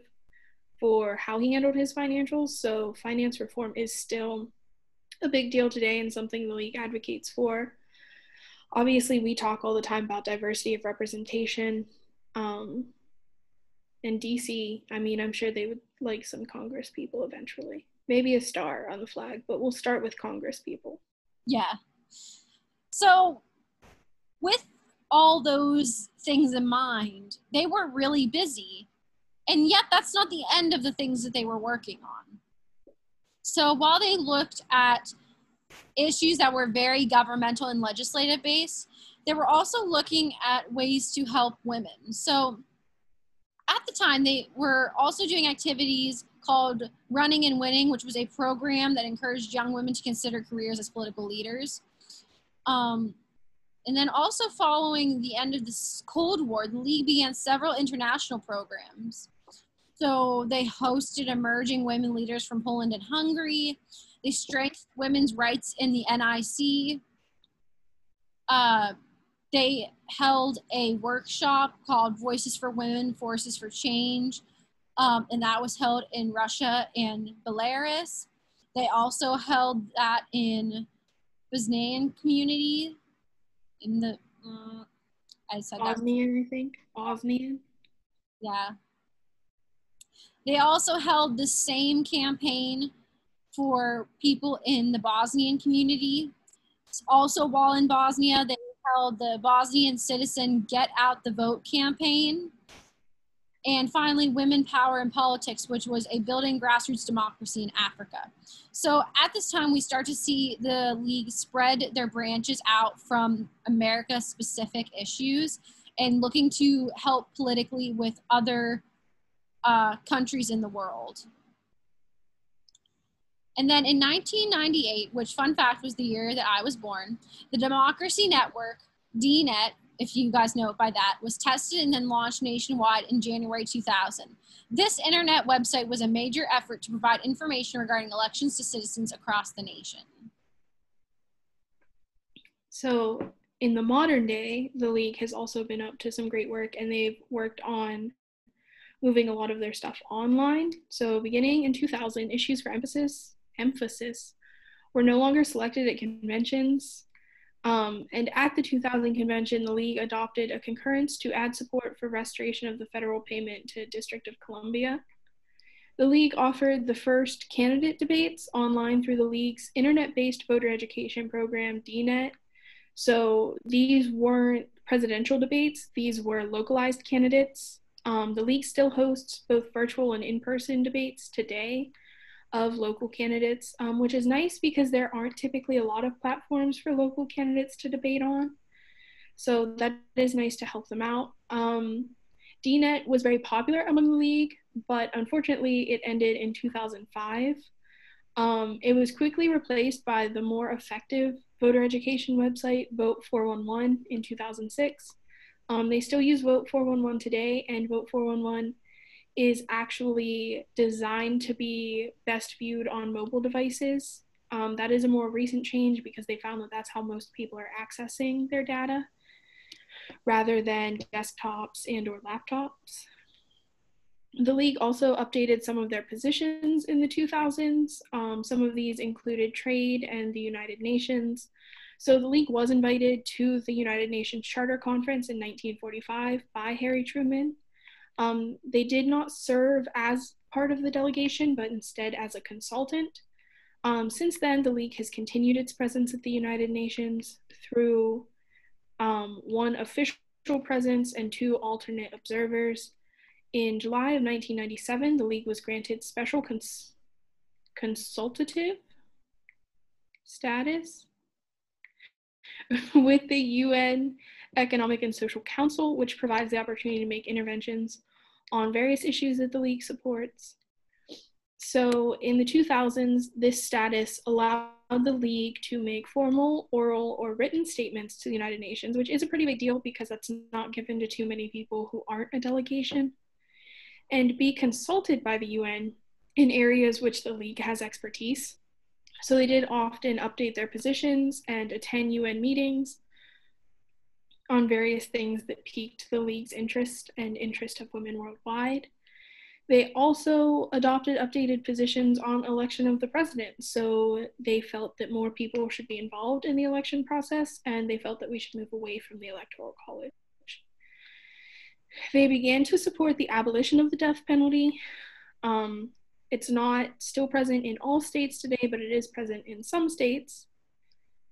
for how he handled his financials. So, finance reform is still a big deal today and something the league advocates for. Obviously, we talk all the time about diversity of representation. Um, in DC, I mean, I'm sure they would like some Congress people eventually. Maybe a star on the flag, but we'll start with Congress people. Yeah. So, with all those things in mind, they were really busy. And yet, that's not the end of the things that they were working on. So, while they looked at issues that were very governmental and legislative based, they were also looking at ways to help women. So, at the time, they were also doing activities called Running and Winning, which was a program that encouraged young women to consider careers as political leaders. Um, and then also following the end of the Cold War, the league began several international programs. So they hosted emerging women leaders from Poland and Hungary. They strengthened women's rights in the NIS. Uh, they held a workshop called Voices for Women, Forces for Change, um, and that was held in Russia and Belarus. They also held that in Bosnian community in the uh, I said Bosnian, that. I think Bosnian. Yeah. They also held the same campaign for people in the Bosnian community. Also, while in Bosnia, they held the Bosnian Citizen Get Out the Vote campaign. And finally, Women Power in Politics, which was a building grassroots democracy in Africa. So at this time, we start to see the league spread their branches out from America specific issues and looking to help politically with other uh, countries in the world. And then in 1998, which fun fact was the year that I was born, the Democracy Network, DNet, if you guys know it by that, was tested and then launched nationwide in January 2000. This internet website was a major effort to provide information regarding elections to citizens across the nation. So, in the modern day, the league has also been up to some great work and they've worked on moving a lot of their stuff online. So, beginning in 2000, issues for emphasis emphasis were no longer selected at conventions um, and at the 2000 convention, the league adopted a concurrence to add support for restoration of the federal payment to District of Columbia. The league offered the first candidate debates online through the league's internet based voter education program, DNet. So these weren't presidential debates, these were localized candidates. Um, the league still hosts both virtual and in person debates today of local candidates, um, which is nice because there aren't typically a lot of platforms for local candidates to debate on. So that is nice to help them out. Um, DNet was very popular among the league, but unfortunately it ended in 2005. Um, it was quickly replaced by the more effective voter education website Vote 411 in 2006. Um, they still use Vote 411 today, and Vote 411 is actually designed to be best viewed on mobile devices. Um, that is a more recent change because they found that that's how most people are accessing their data rather than desktops and or laptops. The league also updated some of their positions in the 2000s. Um, some of these included trade and the United Nations. So the league was invited to the United Nations Charter Conference in 1945 by Harry Truman. Um, they did not serve as part of the delegation, but instead as a consultant. Um, since then, the League has continued its presence at the United Nations through um, one official presence and two alternate observers. In July of 1997, the League was granted special cons- consultative status with the UN Economic and Social Council, which provides the opportunity to make interventions on various issues that the League supports. So in the 2000s, this status allowed the League to make formal, oral, or written statements to the United Nations, which is a pretty big deal because that's not given to too many people who aren't a delegation, and be consulted by the UN in areas which the League has expertise. So they did often update their positions and attend UN meetings on various things that piqued the League's interest and interest of women worldwide. They also adopted updated positions on election of the president. So they felt that more people should be involved in the election process, and they felt that we should move away from the Electoral College. They began to support the abolition of the death penalty. Um, it's not still present in all states today, but it is present in some states.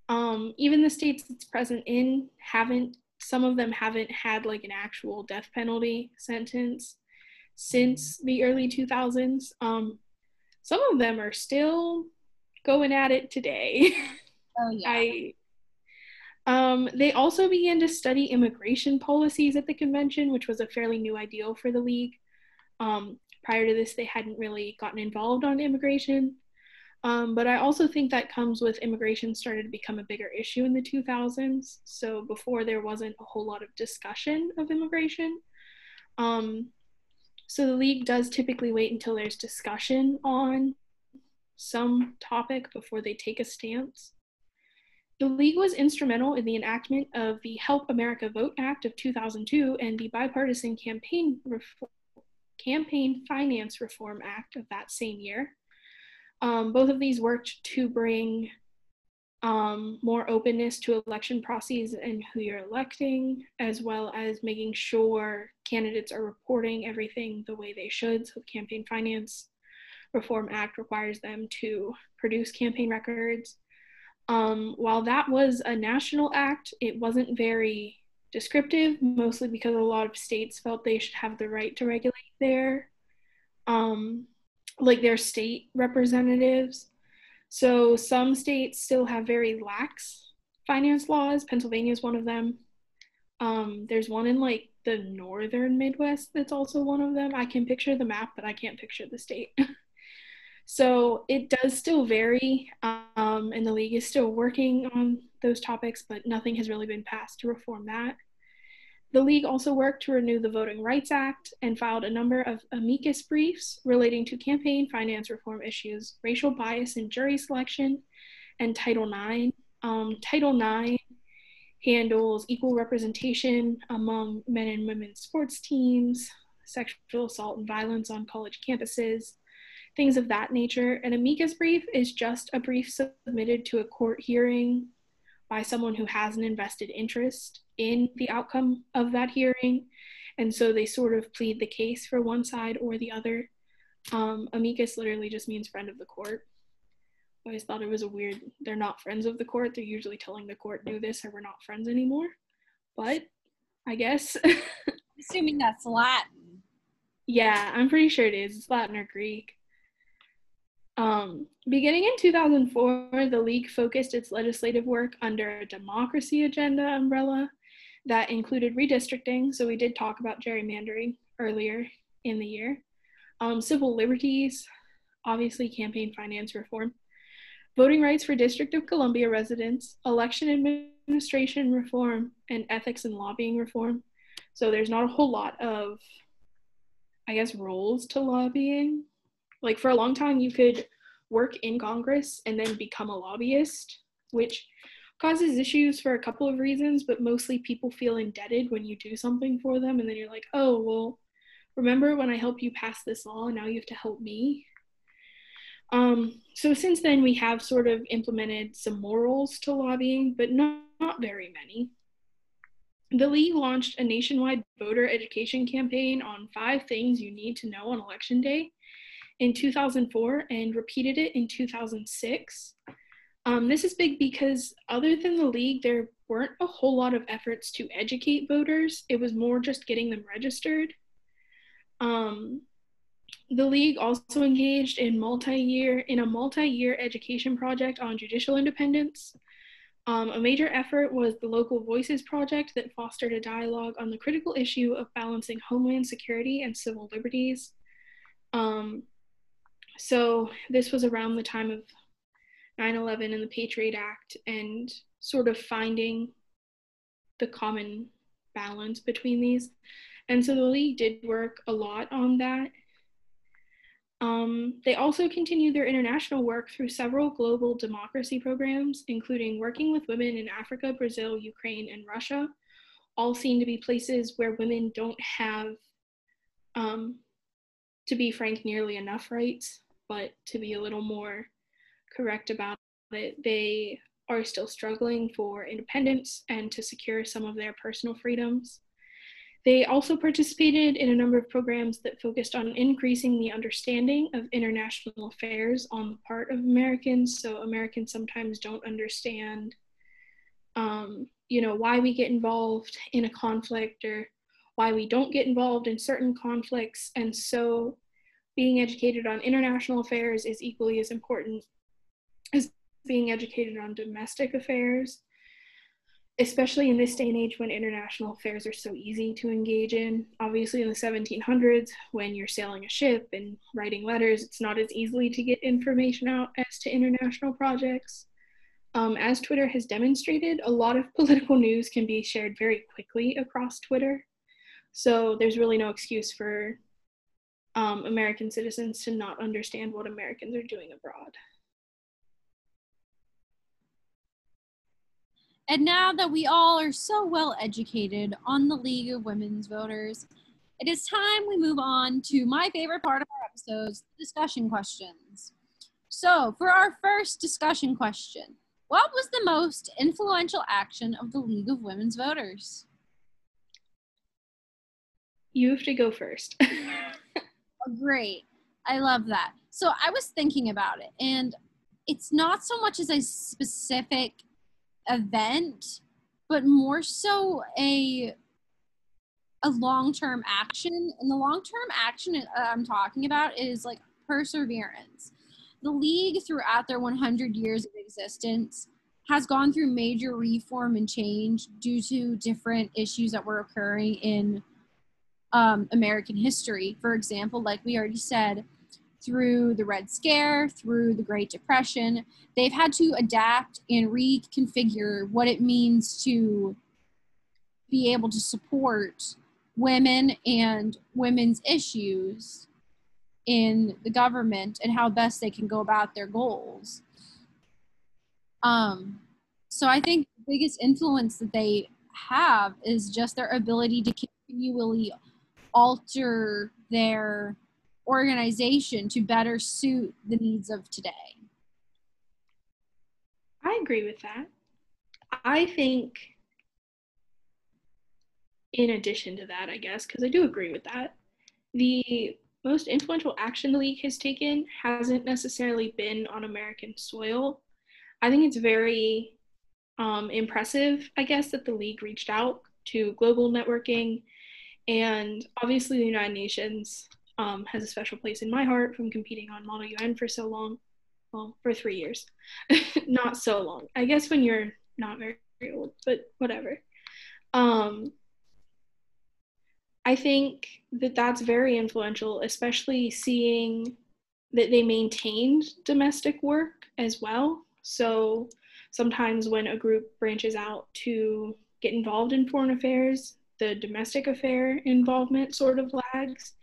Um, even the states it's present in haven't, some of them haven't had like an actual death penalty sentence since the early 2000s. Um, some of them are still going at it today. Oh yeah. I um, they also began to study immigration policies at the convention, which was a fairly new ideal for the league. Um, prior to this, they hadn't really gotten involved on immigration. Um, but I also think that comes with immigration started to become a bigger issue in the 2000s. So before there wasn't a whole lot of discussion of immigration. Um, so the league does typically wait until there's discussion on some topic before they take a stance. The league was instrumental in the enactment of the Help America Vote Act of 2002 and the Bipartisan Campaign, Campaign Finance Reform Act of that same year. Um, both of these worked to bring um, more openness to election processes and who you're electing, as well as making sure candidates are reporting everything the way they should. So, the Campaign Finance Reform Act requires them to produce campaign records. Um, while that was a national act, it wasn't very descriptive, mostly because a lot of states felt they should have the right to regulate their, um, like their state representatives. So some states still have very lax finance laws. Pennsylvania is one of them. Um, there's one in like the northern Midwest that's also one of them. I can picture the map, but I can't picture the state. so it does still vary, um, and the league is still working on those topics, but nothing has really been passed to reform that. The League also worked to renew the Voting Rights Act and filed a number of amicus briefs relating to campaign finance reform issues, racial bias in jury selection, and Title IX. Um, Title IX handles equal representation among men and women sports teams, sexual assault and violence on college campuses, things of that nature. An amicus brief is just a brief submitted to a court hearing by someone who has an invested interest in the outcome of that hearing. And so they sort of plead the case for one side or the other. Um, amicus literally just means friend of the court. I always thought it was a weird, they're not friends of the court. They're usually telling the court, do this or we're not friends anymore. But I guess. Assuming that's Latin. Yeah, I'm pretty sure it is. It's Latin or Greek. Um, beginning in 2004, the League focused its legislative work under a democracy agenda umbrella that included redistricting. So we did talk about gerrymandering earlier in the year, um, civil liberties, obviously campaign finance reform, voting rights for District of Columbia residents, election administration reform, and ethics and lobbying reform. So there's not a whole lot of, I guess, rules to lobbying. Like for a long time, you could work in Congress and then become a lobbyist, which causes issues for a couple of reasons, but mostly people feel indebted when you do something for them, and then you're like, oh, well, Remember when I helped you pass this law now you have to help me? Um, so since then, we have sort of implemented some morals to lobbying, but not, not very many. The League launched a nationwide voter education campaign on five things you need to know on election day in 2004 and repeated it in 2006. Um, this is big because, other than the League, there weren't a whole lot of efforts to educate voters. It was more just getting them registered. Um, the league also engaged in multi-year in a multi-year education project on judicial independence. Um, a major effort was the Local Voices Project that fostered a dialogue on the critical issue of balancing homeland security and civil liberties. Um, so this was around the time of 9/11 and the Patriot Act, and sort of finding the common balance between these. And so the league did work a lot on that. Um, they also continued their international work through several global democracy programs, including working with women in Africa, Brazil, Ukraine, and Russia, all seen to be places where women don't have, um, to be frank, nearly enough rights, but to be a little more correct about it, they are still struggling for independence and to secure some of their personal freedoms. They also participated in a number of programs that focused on increasing the understanding of international affairs on the part of Americans. So Americans sometimes don't understand, um, you know, why we get involved in a conflict or why we don't get involved in certain conflicts. And so being educated on international affairs is equally as important being educated on domestic affairs especially in this day and age when international affairs are so easy to engage in. Obviously, in the 1700s, when you're sailing a ship and writing letters, it's not as easily to get information out as to international projects. Um, as Twitter has demonstrated, a lot of political news can be shared very quickly across Twitter. So there's really no excuse for um, American citizens to not understand what Americans are doing abroad. And now that we all are so well educated on the League of Women's Voters, it is time we move on to my favorite part of our episodes discussion questions. So, for our first discussion question, what was the most influential action of the League of Women's Voters? You have to go first. oh, great. I love that. So, I was thinking about it, and it's not so much as a specific event, but more so a a long-term action. And the long-term action uh, I'm talking about is like perseverance. The league throughout their 100 years of existence has gone through major reform and change due to different issues that were occurring in um, American history. For example, like we already said, through the Red Scare, through the Great Depression. They've had to adapt and reconfigure what it means to be able to support women and women's issues in the government and how best they can go about their goals. Um, so I think the biggest influence that they have is just their ability to continually alter their organization to better suit the needs of today. I agree with that. I think, in addition to that, I guess, because I do agree with that, the most influential action the league has taken hasn't necessarily been on American soil. I think it's very um, impressive, I guess, that the league reached out to global networking and obviously the United Nations um, has a special place in my heart from competing on Model UN for so long. Well, for three years. not so long. I guess when you're not very old, but whatever. Um, I think that that's very influential, especially seeing that they maintained domestic work as well. So sometimes when a group branches out to get involved in foreign affairs, the domestic affair involvement sort of lags.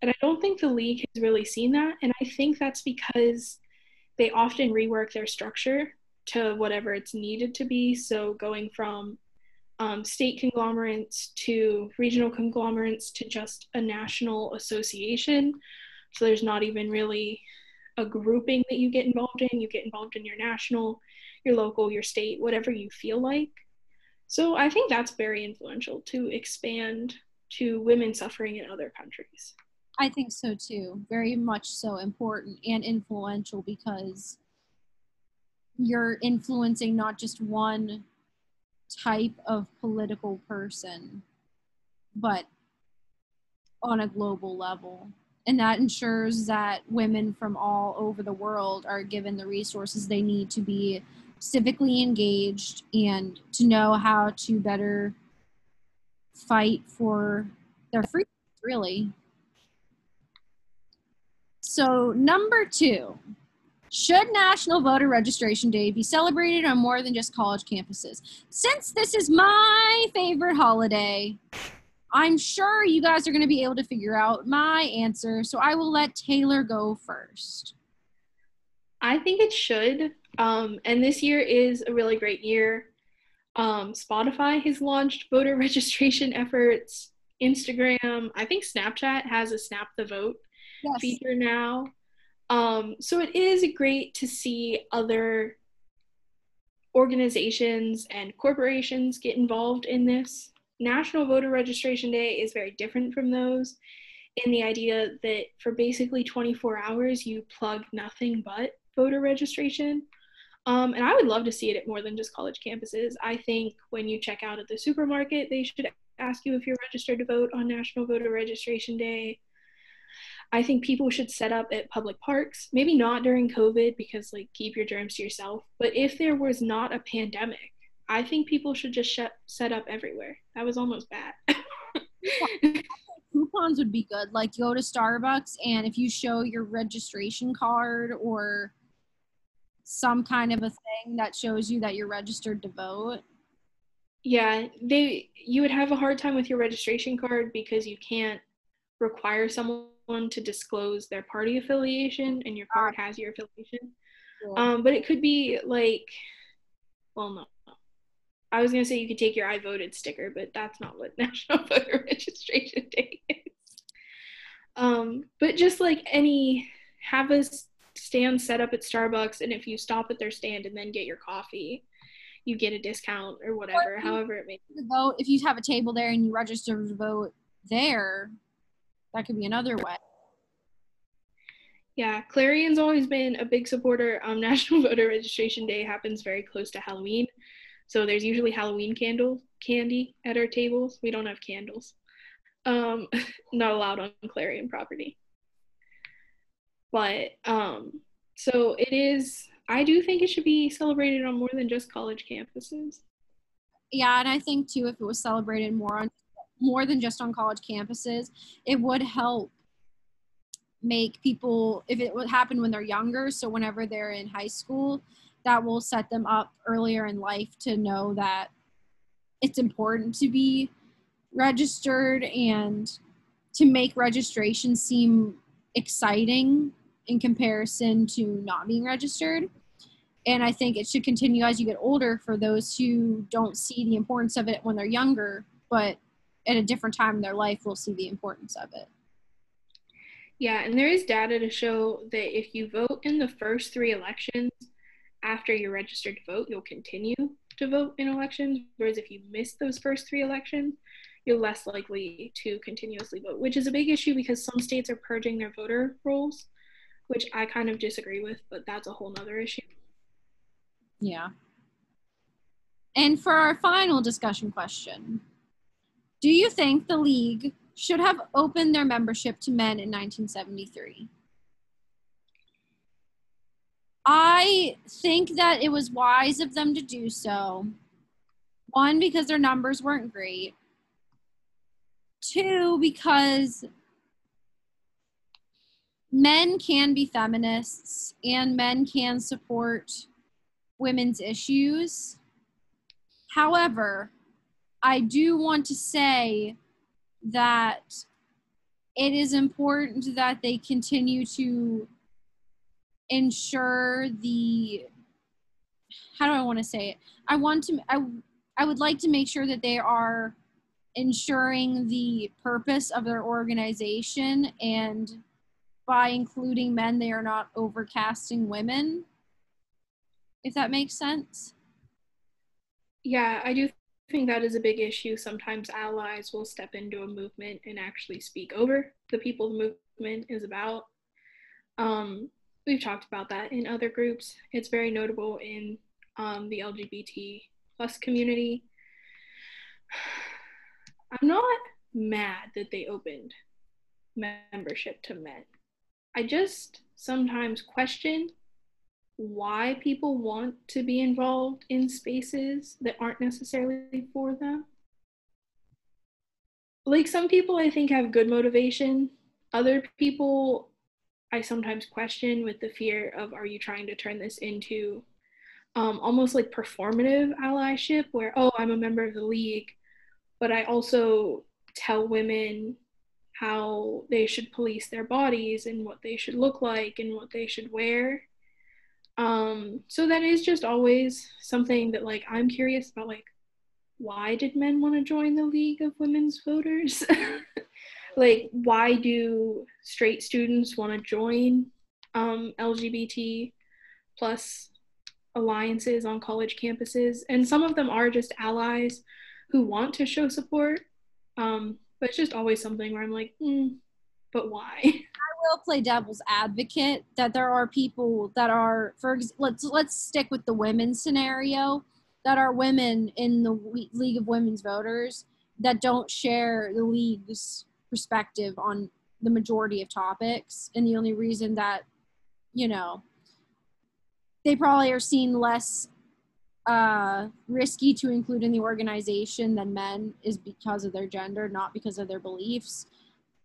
And I don't think the league has really seen that. And I think that's because they often rework their structure to whatever it's needed to be. So going from um, state conglomerates to regional conglomerates to just a national association. So there's not even really a grouping that you get involved in. You get involved in your national, your local, your state, whatever you feel like. So I think that's very influential to expand to women suffering in other countries. I think so too. Very much so important and influential because you're influencing not just one type of political person, but on a global level. And that ensures that women from all over the world are given the resources they need to be civically engaged and to know how to better fight for their freedoms, really. So, number two, should National Voter Registration Day be celebrated on more than just college campuses? Since this is my favorite holiday, I'm sure you guys are going to be able to figure out my answer. So I will let Taylor go first. I think it should. Um, and this year is a really great year. Um, Spotify has launched voter registration efforts. Instagram, I think Snapchat has a Snap the Vote yes. feature now. Um, so it is great to see other organizations and corporations get involved in this. National Voter Registration Day is very different from those in the idea that for basically 24 hours you plug nothing but voter registration. Um, and I would love to see it at more than just college campuses. I think when you check out at the supermarket, they should ask you if you're registered to vote on National Voter Registration Day. I think people should set up at public parks, maybe not during COVID because, like, keep your germs to yourself. But if there was not a pandemic, I think people should just sh- set up everywhere. That was almost bad. Coupons would be good. Like, go to Starbucks, and if you show your registration card or some kind of a thing that shows you that you're registered to vote. Yeah, they you would have a hard time with your registration card because you can't require someone to disclose their party affiliation and your card has your affiliation. Yeah. Um, but it could be like, well, no. I was gonna say you could take your I voted sticker, but that's not what National Voter Registration Day is. Um, but just like any, have a stand set up at Starbucks, and if you stop at their stand and then get your coffee, you get a discount or whatever. Or however it may. Be vote if you have a table there and you register to vote there, that could be another way. Yeah, Clarion's always been a big supporter. Um, National Voter Registration Day happens very close to Halloween, so there's usually Halloween candle candy at our tables. We don't have candles. Um, not allowed on Clarion property. But um, so it is. I do think it should be celebrated on more than just college campuses. Yeah, and I think too, if it was celebrated more on more than just on college campuses, it would help make people, if it would happen when they're younger, so whenever they're in high school, that will set them up earlier in life to know that it's important to be registered and to make registration seem exciting in comparison to not being registered. And I think it should continue as you get older for those who don't see the importance of it when they're younger, but at a different time in their life will see the importance of it. Yeah, and there is data to show that if you vote in the first three elections after you're registered to vote, you'll continue to vote in elections. Whereas if you miss those first three elections, you're less likely to continuously vote, which is a big issue because some states are purging their voter rolls, which I kind of disagree with, but that's a whole nother issue. Yeah. And for our final discussion question, do you think the league should have opened their membership to men in 1973? I think that it was wise of them to do so. One, because their numbers weren't great. Two, because men can be feminists and men can support women's issues. However, I do want to say that it is important that they continue to ensure the how do I want to say it? I want to I I would like to make sure that they are ensuring the purpose of their organization and by including men they are not overcasting women if that makes sense yeah i do think that is a big issue. Sometimes allies will step into a movement and actually speak over the people the movement is about. Um, we've talked about that in other groups. It's very notable in um, the lgbt plus community. I'm not mad that they opened membership to men. I just sometimes question why people want to be involved in spaces that aren't necessarily for them. Like some people, I think, have good motivation. Other people, I sometimes question with the fear of are you trying to turn this into um, almost like performative allyship, where, oh, I'm a member of the league, but I also tell women how they should police their bodies and what they should look like and what they should wear. Um, so that is just always something that like I'm curious about like why did men want to join the League of Women's Voters? like why do straight students want to join um, LGBT plus alliances on college campuses? And some of them are just allies who want to show support. Um, but it's just always something where I'm like, mm, but why? Play devil's advocate that there are people that are, for let's let's stick with the women's scenario, that are women in the League of Women's Voters that don't share the league's perspective on the majority of topics, and the only reason that, you know, they probably are seen less uh, risky to include in the organization than men is because of their gender, not because of their beliefs.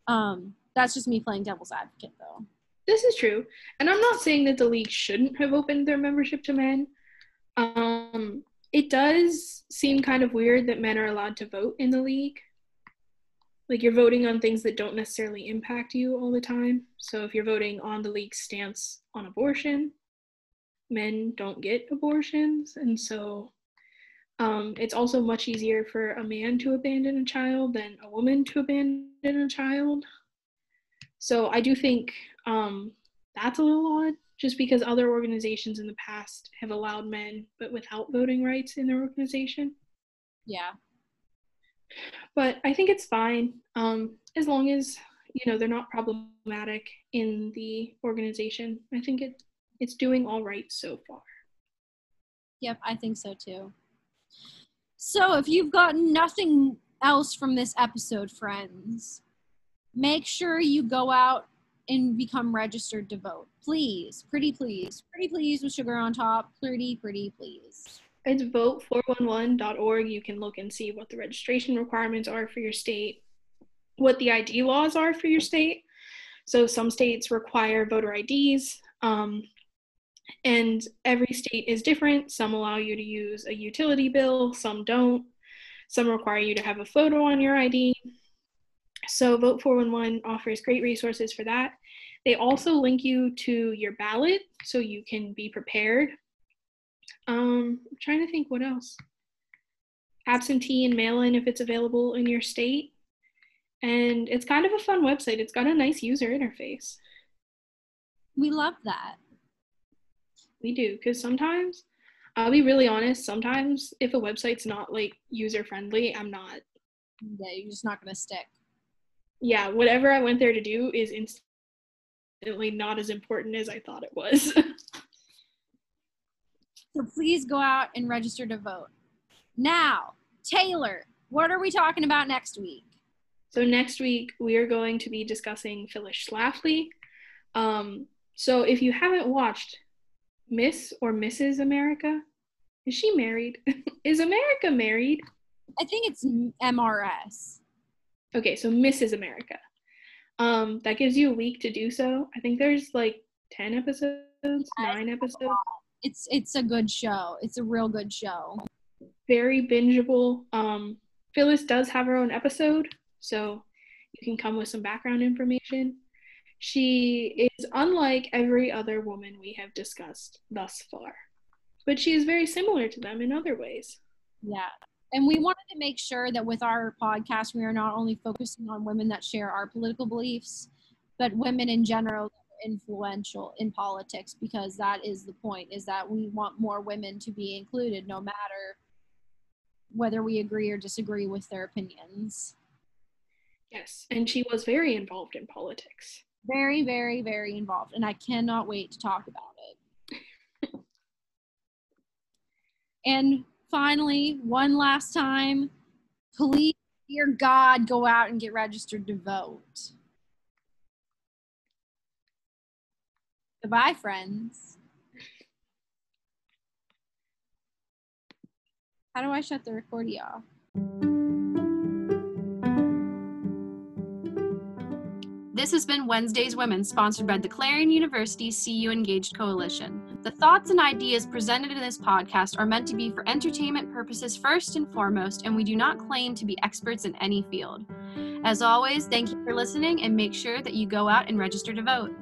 Um, that's just me playing devil's advocate, though. This is true, and I'm not saying that the league shouldn't have opened their membership to men. Um, it does seem kind of weird that men are allowed to vote in the league. Like you're voting on things that don't necessarily impact you all the time. So if you're voting on the league's stance on abortion, men don't get abortions and so um, it's also much easier for a man to abandon a child than a woman to abandon a child so i do think um, that's a little odd just because other organizations in the past have allowed men but without voting rights in their organization yeah but i think it's fine um, as long as you know they're not problematic in the organization i think it it's doing all right so far. Yep, I think so too. So, if you've gotten nothing else from this episode, friends, make sure you go out and become registered to vote. Please, pretty please, pretty please with sugar on top. Pretty, pretty please. It's vote411.org. You can look and see what the registration requirements are for your state, what the ID laws are for your state. So, some states require voter IDs. Um, and every state is different. Some allow you to use a utility bill, some don't. Some require you to have a photo on your ID. So Vote 411 offers great resources for that. They also link you to your ballot so you can be prepared. Um, I'm trying to think what else. Absentee and mail in if it's available in your state. And it's kind of a fun website. It's got a nice user interface. We love that we do because sometimes I'll be really honest. Sometimes if a website's not like user friendly, I'm not. Yeah, you're just not gonna stick. Yeah, whatever I went there to do is instantly not as important as I thought it was. so please go out and register to vote. Now, Taylor, what are we talking about next week? So next week we are going to be discussing Phyllis Schlafly. Um, so if you haven't watched Miss or Mrs. America? Is she married? is America married? I think it's MRS. Okay, so Mrs. America. Um, that gives you a week to do so. I think there's like ten episodes, nine episodes. It's it's a good show. It's a real good show. Very bingeable. Um, Phyllis does have her own episode, so you can come with some background information. She is unlike every other woman we have discussed thus far, but she is very similar to them in other ways. Yeah. And we wanted to make sure that with our podcast, we are not only focusing on women that share our political beliefs, but women in general influential in politics because that is the point is that we want more women to be included no matter whether we agree or disagree with their opinions. Yes, and she was very involved in politics. Very, very, very involved, and I cannot wait to talk about it. and finally, one last time, please, dear God, go out and get registered to vote. Goodbye, friends. How do I shut the recording off? This has been Wednesday's Women, sponsored by the Clarion University CU Engaged Coalition. The thoughts and ideas presented in this podcast are meant to be for entertainment purposes first and foremost, and we do not claim to be experts in any field. As always, thank you for listening and make sure that you go out and register to vote.